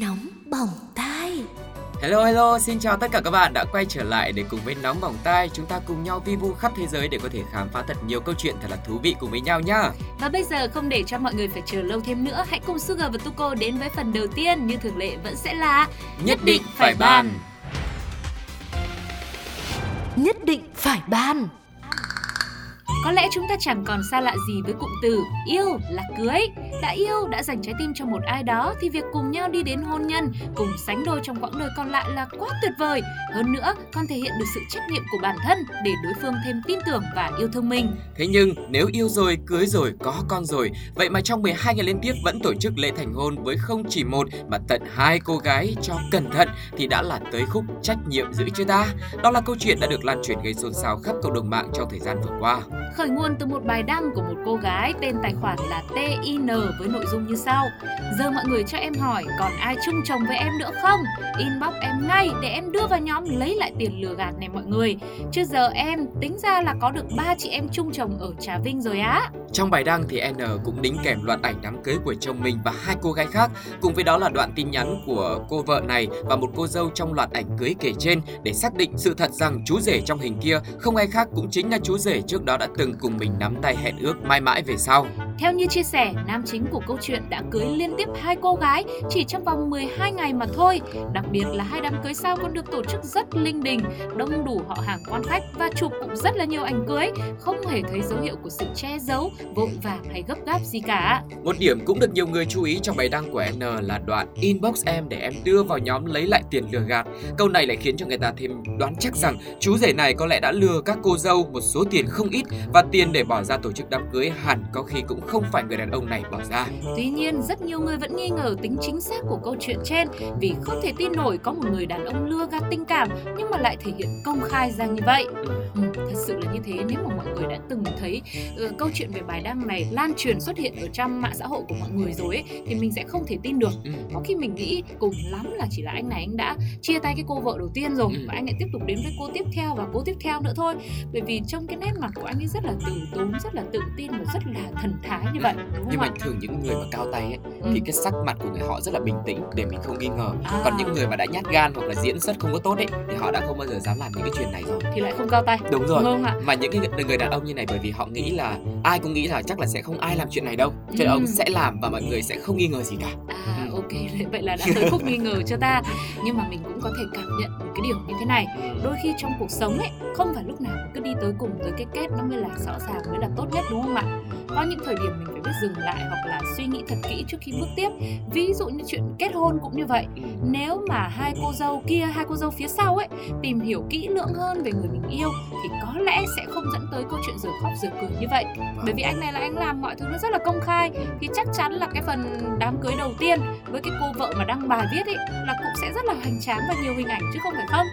Nóng bỏng tai. Hello hello, xin chào tất cả các bạn đã quay trở lại để cùng với Nóng Bỏng Tai. Chúng ta cùng nhau vi vu khắp thế giới để có thể khám phá thật nhiều câu chuyện thật là thú vị cùng với nhau nhá. Và bây giờ không để cho mọi người phải chờ lâu thêm nữa, hãy cùng Sugar và Tuko đến với phần đầu tiên. Như thường lệ vẫn sẽ là Nhất định phải bàn. Nhất định phải ban có lẽ chúng ta chẳng còn xa lạ gì với cụm từ yêu là cưới. Đã yêu, đã dành trái tim cho một ai đó thì việc cùng nhau đi đến hôn nhân, cùng sánh đôi trong quãng đời còn lại là quá tuyệt vời. Hơn nữa, còn thể hiện được sự trách nhiệm của bản thân để đối phương thêm tin tưởng và yêu thương mình. Thế nhưng nếu yêu rồi, cưới rồi, có con rồi, vậy mà trong 12 ngày liên tiếp vẫn tổ chức lễ thành hôn với không chỉ một mà tận hai cô gái cho cẩn thận thì đã là tới khúc trách nhiệm giữ chưa ta? Đó là câu chuyện đã được lan truyền gây xôn xao khắp cộng đồng mạng trong thời gian vừa qua. Khởi nguồn từ một bài đăng của một cô gái tên tài khoản là TIN với nội dung như sau. Giờ mọi người cho em hỏi còn ai chung chồng với em nữa không? Inbox em ngay để em đưa vào nhóm lấy lại tiền lừa gạt này mọi người. Chứ giờ em tính ra là có được ba chị em chung chồng ở Trà Vinh rồi á. Trong bài đăng thì N cũng đính kèm loạt ảnh đám cưới của chồng mình và hai cô gái khác, cùng với đó là đoạn tin nhắn của cô vợ này và một cô dâu trong loạt ảnh cưới kể trên để xác định sự thật rằng chú rể trong hình kia không ai khác cũng chính là chú rể trước đó đã từng cùng mình nắm tay hẹn ước mãi mãi về sau. Theo như chia sẻ, nam chính của câu chuyện đã cưới liên tiếp hai cô gái chỉ trong vòng 12 ngày mà thôi. Đặc biệt là hai đám cưới sau còn được tổ chức rất linh đình, đông đủ họ hàng quan khách và chụp cũng rất là nhiều ảnh cưới, không hề thấy dấu hiệu của sự che giấu, vội vàng hay gấp gáp gì cả. Một điểm cũng được nhiều người chú ý trong bài đăng của N là đoạn inbox em để em đưa vào nhóm lấy lại tiền lừa gạt. Câu này lại khiến cho người ta thêm đoán chắc rằng chú rể này có lẽ đã lừa các cô dâu một số tiền không ít và tiền để bỏ ra tổ chức đám cưới hẳn có khi cũng không phải người đàn ông này bỏ ra. Tuy nhiên, rất nhiều người vẫn nghi ngờ tính chính xác của câu chuyện trên vì không thể tin nổi có một người đàn ông lừa gạt tình cảm nhưng mà lại thể hiện công khai ra như vậy. Ừ, thật sự là như thế nếu mà mọi người đã từng thấy uh, câu chuyện về bài đăng này lan truyền xuất hiện ở trong mạng xã hội của mọi người rồi ấy, thì mình sẽ không thể tin được. Ừ. Có khi mình nghĩ cùng lắm là chỉ là anh này anh đã chia tay cái cô vợ đầu tiên rồi Ừ. và anh lại tiếp tục đến với cô tiếp theo và cô tiếp theo nữa thôi. Bởi vì trong cái nét mặt của anh ấy rất là từ tốn, rất là tự tin và rất là thần thái như vậy. Đúng Nhưng mà ạ? thường những người mà cao tay ấy, Ừ. thì cái sắc mặt của người họ rất là bình tĩnh để mình không nghi ngờ. À. Còn những người mà đã nhát gan hoặc là diễn xuất không có tốt ấy thì họ đã không bao giờ dám làm những cái chuyện này rồi. thì lại không cao tay. Đúng rồi. Đúng không ạ? Mà những cái người đàn ông như này bởi vì họ nghĩ là ai cũng nghĩ là chắc là sẽ không ai làm chuyện này đâu. Cho nên Ừ. ông sẽ làm và mọi người sẽ không nghi ngờ gì cả. À Ừ. ok, vậy là đã tới khúc nghi ngờ cho ta Nhưng mà mình cũng có thể cảm nhận được cái điều như thế này Đôi khi trong cuộc sống ấy, không phải lúc nào cứ đi tới cùng tới cái kết nó mới là rõ ràng mới là tốt nhất đúng không ạ? Có những thời điểm mình phải biết dừng lại hoặc là suy nghĩ thật kỹ trước khi bước tiếp. Ví dụ như chuyện kết hôn cũng như vậy. Ừ. Nếu mà hai cô dâu kia, hai cô dâu phía sau ấy Tìm hiểu kỹ lưỡng hơn về người mình yêu Thì có lẽ sẽ không dẫn tới câu chuyện giờ khóc giờ cười như vậy. Bởi vì anh này là anh làm mọi thứ nó rất là công khai Thì chắc chắn là cái phần đám cưới đầu tiên với cái cô vợ mà đăng bài viết ấy là cũng sẽ rất là hoành tráng và nhiều hình ảnh chứ không phải không?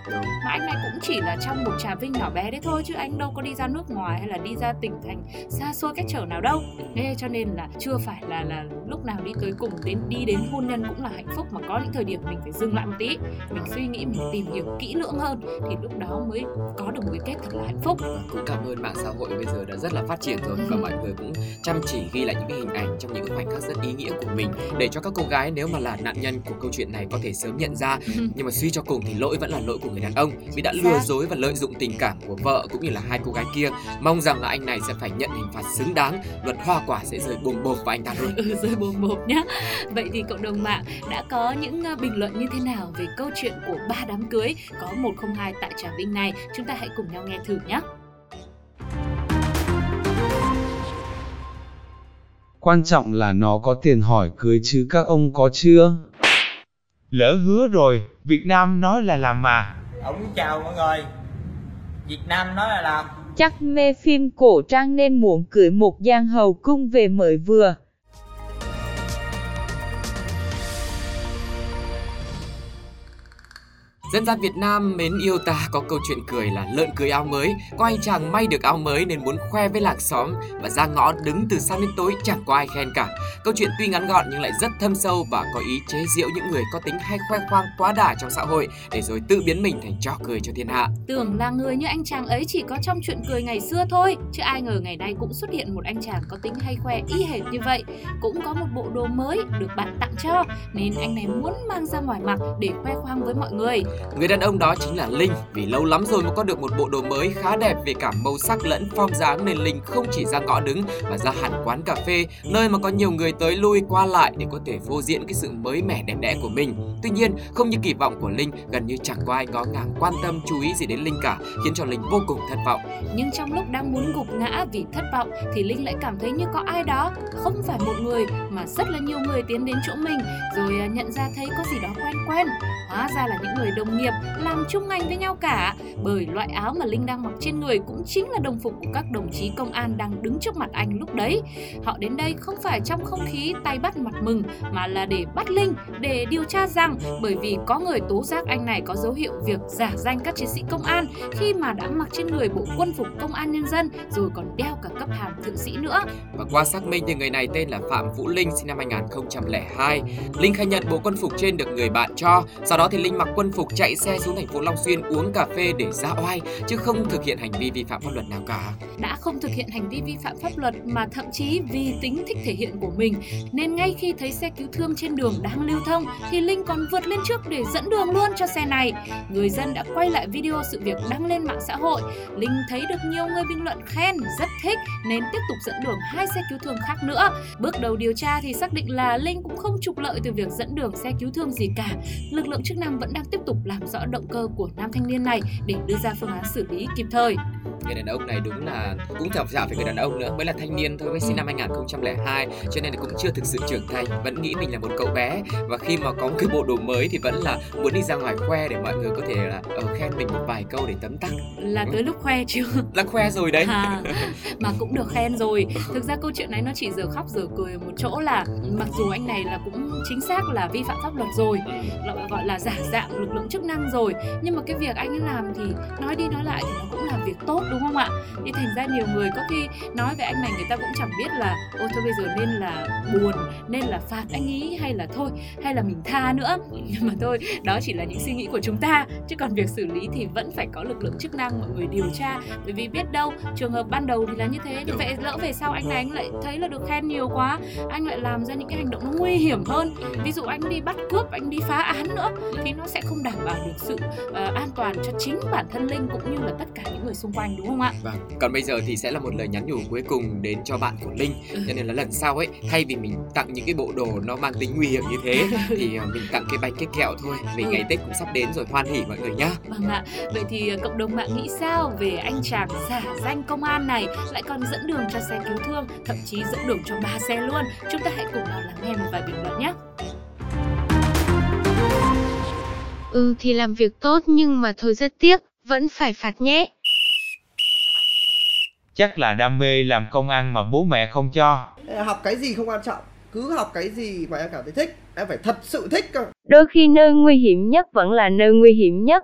Mà anh này cũng chỉ là trong một trà vinh nhỏ bé đấy thôi chứ anh đâu có đi ra nước ngoài hay là đi ra tỉnh thành xa xôi cách trở nào đâu. Thế cho nên là chưa phải là là lúc nào đi tới cùng đến đi đến hôn nhân cũng là hạnh phúc mà có những thời điểm mình phải dừng lại một tí mình suy nghĩ mình tìm hiểu kỹ lưỡng hơn thì lúc đó mới có được một cái kết thật là hạnh phúc. Cũng cảm ơn mạng xã hội bây giờ đã rất là phát triển rồi và mọi người cũng chăm chỉ ghi lại những cái hình ảnh trong những khoảnh khắc rất ý nghĩa của mình. Để cho các cô gái nếu mà là nạn nhân của câu chuyện này có thể sớm nhận ra nhưng mà suy cho cùng thì lỗi vẫn là lỗi của người đàn ông. Vì đã lừa Xác. dối và lợi dụng tình cảm của vợ cũng như là hai cô gái kia mong rằng là anh này sẽ phải nhận hình phạt xứng đáng luật hoa quả sẽ rơi bùng bột vào anh ta luôn. Ừ, rơi bồm bột nhá. Vậy thì cộng đồng mạng đã có những ờ, bình luận như thế nào về câu chuyện của ba đám cưới có 102 tại Trà Vinh này? Chúng ta hãy cùng nhau nghe thử nhé Quan trọng là nó có tiền hỏi cưới chứ các ông có chưa? Lỡ hứa rồi, Việt Nam nói là làm mà. Ổng chào mọi người. Việt Nam nói là làm Chắc mê phim cổ trang nên muốn cưới một giang hầu cung về mới vừa. Dân gian Việt Nam mến yêu ta có câu chuyện cười là lợn cưới áo mới, có anh chàng may được áo mới nên muốn khoe với làng xóm và ra ngõ đứng từ sáng đến tối chẳng có ai khen cả. Câu chuyện tuy ngắn gọn nhưng lại rất thâm sâu và có ý chế giễu những người có tính hay khoe khoang quá đà trong xã hội để rồi tự biến mình thành trò cười cho thiên hạ. Tưởng là người như anh chàng ấy chỉ có trong chuyện cười ngày xưa thôi, chứ ai ngờ ngày nay cũng xuất hiện một anh chàng có tính hay khoe y hệt như vậy, cũng có một bộ đồ mới được bạn tặng cho nên anh này muốn mang ra ngoài mặc để khoe khoang với mọi người. Người đàn ông đó chính là Linh, vì lâu lắm rồi mới có được một bộ đồ mới khá đẹp về cả màu sắc lẫn form dáng nên Linh không chỉ ra ngõ đứng mà ra hẳn quán cà phê, nơi mà có nhiều người tới lui qua lại để có thể phô diễn cái sự mới mẻ đẹp đẽ của mình. Tuy nhiên, không như kỳ vọng của Linh, gần như chẳng có ai có ngàng quan tâm chú ý gì đến Linh cả, khiến cho Linh vô cùng thất vọng. Nhưng trong lúc đang muốn gục ngã vì thất vọng thì Linh lại cảm thấy như có ai đó, không phải một người mà rất là nhiều người tiến đến chỗ mình rồi à, nhận ra thấy có gì đó quen quen. Hóa ra là những người đồng nghiệp làm chung ngành với nhau cả, bởi loại áo mà Linh đang mặc trên người cũng chính là đồng phục của các đồng chí công an đang đứng trước mặt anh lúc đấy. Họ đến đây không phải trong không khí tay bắt mặt mừng mà là để bắt Linh để điều tra rằng bởi vì có người tố giác anh này có dấu hiệu việc giả danh các chiến sĩ công an khi mà đã mặc trên người bộ quân phục công an nhân dân rồi còn đeo cả cấp hàm thượng sĩ nữa. Và qua xác minh thì người này tên là Phạm Vũ Linh sinh năm 2002. Linh khai nhận bộ quân phục trên được người bạn cho. Sau đó đó thì Linh mặc quân phục chạy xe xuống thành phố Long Xuyên uống cà phê để ra oai, chứ không thực hiện hành vi vi phạm pháp luật nào cả. Đã không thực hiện hành vi vi phạm pháp luật mà thậm chí vì tính thích thể hiện của mình, nên ngay khi thấy xe cứu thương trên đường đang lưu thông thì Linh còn vượt lên trước để dẫn đường luôn cho xe này. Người dân đã quay lại video sự việc đăng lên mạng xã hội. Linh thấy được nhiều người bình luận khen, rất thích, nên tiếp tục dẫn đường hai xe cứu thương khác nữa. Bước đầu điều tra thì xác định là Linh cũng không trục lợi từ việc dẫn đường xe cứu thương gì cả. Lực lượng chức năng vẫn đang tiếp tục làm rõ động cơ của nam thanh niên này để đưa ra phương án xử lý kịp thời. Người đàn ông này đúng là cũng chẳng chả phải người đàn ông nữa mới là thanh niên thôi mới sinh năm 2002 cho nên là cũng chưa thực sự trưởng thành vẫn nghĩ mình là một cậu bé. Và khi mà có một cái bộ đồ mới thì vẫn là muốn đi ra ngoài khoe để mọi người có thể là uh, khen mình một vài câu để tấm tắc. Là tới lúc khoe chưa? Là khoe rồi đấy. À, mà cũng được khen rồi. Thực ra câu chuyện này nó chỉ giờ khóc giờ cười một chỗ là mặc dù anh này là cũng chính xác là vi phạm pháp luật rồi gọi là giả dạng lực lượng chức năng rồi. Nhưng mà cái việc anh ấy làm thì nói đi nói lại thì nó cũng là việc tốt, đúng không ạ? Thì thành ra nhiều người có khi nói về anh này người ta cũng chẳng biết là, ôi, thôi bây giờ nên là buồn, nên là phạt anh ý hay là thôi, hay là mình tha nữa. Nhưng mà thôi, đó chỉ là những suy nghĩ của chúng ta. Chứ còn việc xử lý thì vẫn phải có lực lượng chức năng mọi người điều tra. Bởi vì biết đâu, trường hợp ban đầu thì là như thế, nhưng vậy lỡ về sau anh này anh lại thấy là được khen nhiều quá, anh lại làm ra những cái hành động nó nguy hiểm hơn. Ví dụ anh đi bắt cướp, anh đi phá án nữa thì nó sẽ không đảm bảo được sự uh, an toàn cho chính bản thân linh cũng như là tất cả những người xung quanh đúng không ạ? Vâng còn bây giờ thì sẽ là một lời nhắn nhủ cuối cùng đến cho bạn của linh. Ừ. cho nên là lần sau ấy thay vì mình tặng những cái bộ đồ nó mang tính nguy hiểm như thế thì ờ, mình tặng cái bánh cái kẹo thôi vì ngày tết cũng sắp đến rồi hoan hỉ mọi người nhá. Vâng ạ. Vậy thì ờ, cộng đồng mạng nghĩ sao về anh chàng giả danh công an này lại còn dẫn đường cho xe cứu thương thậm chí dẫn đường cho ba xe luôn? Chúng ta hãy cùng nào lắng nghe một vài bình luận nhé Ừ thì làm việc tốt nhưng mà thôi rất tiếc, vẫn phải phạt nhé. Chắc là đam mê làm công an mà bố mẹ không cho. Học cái gì không quan trọng, cứ học cái gì mà em cảm thấy thích, em phải thật sự thích cơ. Đôi khi nơi nguy hiểm nhất vẫn là nơi nguy hiểm nhất.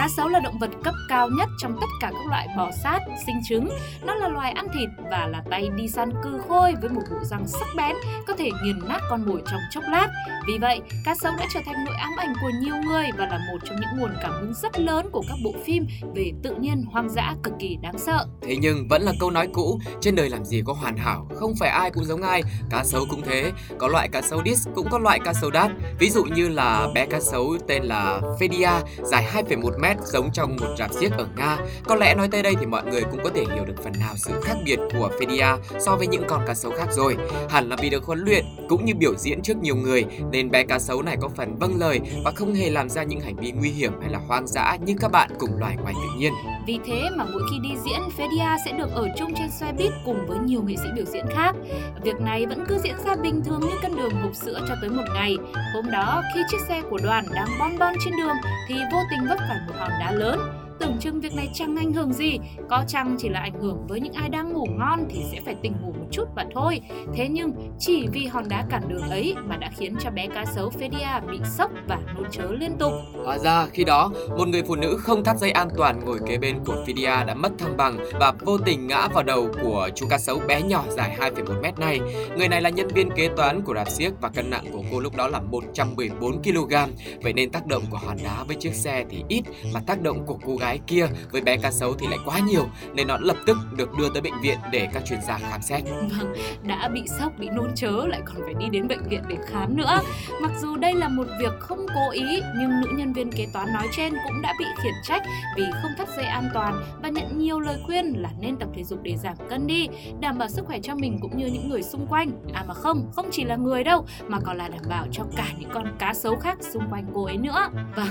Cá sấu là động vật cấp cao nhất trong tất cả các loại bò sát, sinh trứng. Nó là loài ăn thịt và là tay đi săn cư khôi với một bộ răng sắc bén, có thể nghiền nát con mồi trong chốc lát. Vì vậy, cá sấu đã trở thành nỗi ám ảnh của nhiều người và là một trong những nguồn cảm hứng rất lớn của các bộ phim về tự nhiên hoang dã cực kỳ đáng sợ. Thế nhưng vẫn là câu nói cũ, trên đời làm gì có hoàn hảo, không phải ai cũng giống ai, cá sấu cũng thế. Có loại cá sấu dis cũng có loại cá sấu đát. Ví dụ như là bé cá sấu tên là Fedia, dài 2,1 mét giống trong một rạp xiếc ở Nga. Có lẽ nói tới đây thì mọi người cũng có thể hiểu được phần nào sự khác biệt của Fedia so với những con cá sấu khác rồi. Hẳn là vì được huấn luyện cũng như biểu diễn trước nhiều người nên bé cá sấu này có phần vâng lời và không hề làm ra những hành vi nguy hiểm hay là hoang dã như các bạn cùng loài ngoài tự nhiên. Vì thế mà mỗi khi đi diễn, Fedia sẽ được ở chung trên xe buýt cùng với nhiều nghệ sĩ biểu diễn khác. Việc này vẫn cứ diễn ra bình thường như cân đường hộp sữa cho tới một ngày. Hôm đó, khi chiếc xe của đoàn đang bon bon trên đường thì vô tình vấp phải một hòn đá lớn. Tưởng chừng việc này chẳng ảnh hưởng gì, có chăng chỉ là ảnh hưởng với những ai đang ngủ ngon thì sẽ phải tỉnh ngủ một chút và thôi. Thế nhưng chỉ vì hòn đá cản đường ấy mà đã khiến cho bé cá sấu Fedia bị sốc và nôn chớ liên tục. Hóa ra khi đó, một người phụ nữ không thắt dây an toàn ngồi kế bên của Fedia đã mất thăng bằng và vô tình ngã vào đầu của chú cá sấu bé nhỏ dài 2,1 mét này. Người này là nhân viên kế toán của rạp xiếc và cân nặng của cô lúc đó là 114 kg. Vậy nên tác động của hòn đá với chiếc xe thì ít mà tác động của cô gái kia với bé cá sấu thì lại quá nhiều nên nó lập tức được đưa tới bệnh viện để các chuyên gia khám xét. Vâng, đã bị sốc, bị nôn chớ lại còn phải đi đến bệnh viện để khám nữa. Mặc dù đây là một việc không cố ý nhưng nữ nhân viên kế toán nói trên cũng đã bị khiển trách vì không thắt dây an toàn và nhận nhiều lời khuyên là nên tập thể dục để giảm cân đi, đảm bảo sức khỏe cho mình cũng như những người xung quanh. À mà không, không chỉ là người đâu mà còn là đảm bảo cho cả những con cá sấu khác xung quanh cô ấy nữa. Vâng,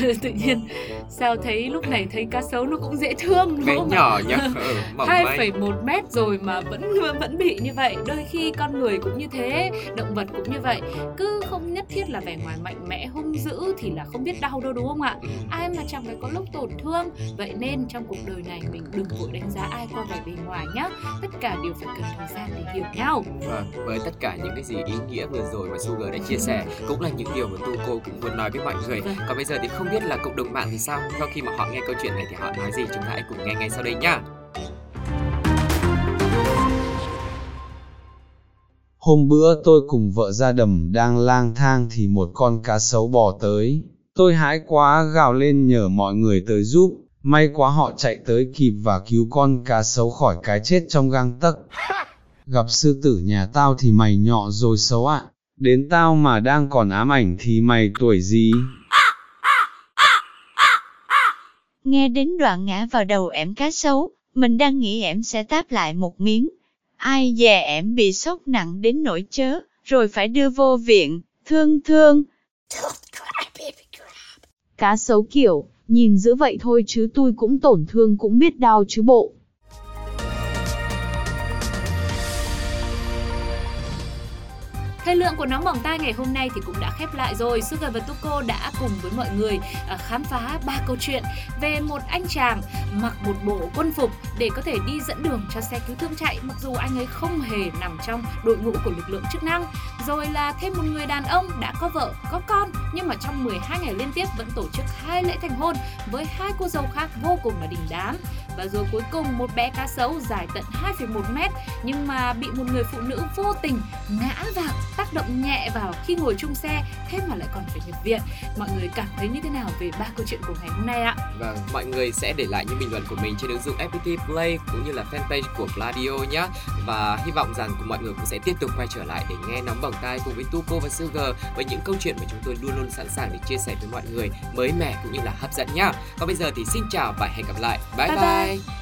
tự nhiên sao thấy lúc này thấy cá sấu nó cũng dễ thương đúng Bé không nhỏ nhá. Ừ, manh. 2,1 mét rồi mà vẫn vẫn bị như vậy đôi khi con người cũng như thế động vật cũng như vậy cứ không nhất thiết là vẻ ngoài mạnh mẽ hung dữ thì là không biết đau đâu đúng không ạ Ừ. ai mà chẳng phải có lúc tổn thương vậy nên trong cuộc đời này mình đừng vội đánh giá ai qua vẻ bề ngoài nhá tất cả đều phải cần thời gian để hiểu nhau Vâng, với tất cả những cái gì ý nghĩa vừa rồi mà Sugar đã chia sẻ cũng là những điều mà Tuko cũng muốn nói với mọi người. Vâng. Còn bây giờ thì không biết là cộng đồng mạng thì sao? Sau khi mà họ nghe câu chuyện này thì họ nói gì? Chúng ta hãy cùng nghe ngay sau đây nhá. Hôm bữa tôi cùng vợ ra đầm đang lang thang thì một con cá sấu bò tới. Tôi hãi quá gào lên nhờ mọi người tới giúp. May quá họ chạy tới kịp và cứu con cá sấu khỏi cái chết trong gang tấc. Gặp sư tử nhà tao thì mày nhọ rồi xấu ạ. Đến tao mà đang còn ám ảnh thì mày tuổi gì? Nghe đến đoạn ngã vào đầu ẻm cá sấu, mình đang nghĩ ẻm sẽ táp lại một miếng. Ai dè ẻm bị sốc nặng đến nỗi chớ, rồi phải đưa vô viện, thương thương. Cá sấu kiểu, nhìn dữ vậy thôi chứ tôi cũng tổn thương cũng biết đau chứ bộ. Thời lượng của nóng bỏng tai ngày hôm nay thì cũng đã khép lại rồi. Sugar và Tuko đã cùng với mọi người à, khám phá ba câu chuyện về một anh chàng mặc một bộ quân phục để có thể đi dẫn đường cho xe cứu thương chạy mặc dù anh ấy không hề nằm trong đội ngũ của lực lượng chức năng. Rồi là thêm một người đàn ông đã có vợ, có con nhưng mà trong 12 ngày liên tiếp vẫn tổ chức hai lễ thành hôn với hai cô dâu khác vô cùng là đình đám. Và rồi cuối cùng một bé cá sấu dài tận 2,1 mét nhưng mà bị một người phụ nữ vô tình ngã vào tác động nhẹ vào khi ngồi chung xe thế mà lại còn phải nhập viện mọi người cảm thấy như thế nào về ba câu chuyện của ngày hôm nay ạ Vâng, mọi người sẽ để lại những bình luận của mình trên ứng dụng FPT Play cũng như là fanpage của Pladio nhé. Và hy vọng rằng của mọi người cũng sẽ tiếp tục quay trở lại để nghe nóng bỏng tai cùng với Tuko và Sugar với những câu chuyện mà chúng tôi luôn luôn sẵn sàng để chia sẻ với mọi người mới mẻ cũng như là hấp dẫn nhá. Còn bây giờ thì xin chào và hẹn gặp lại. Bye Bye bye. bye.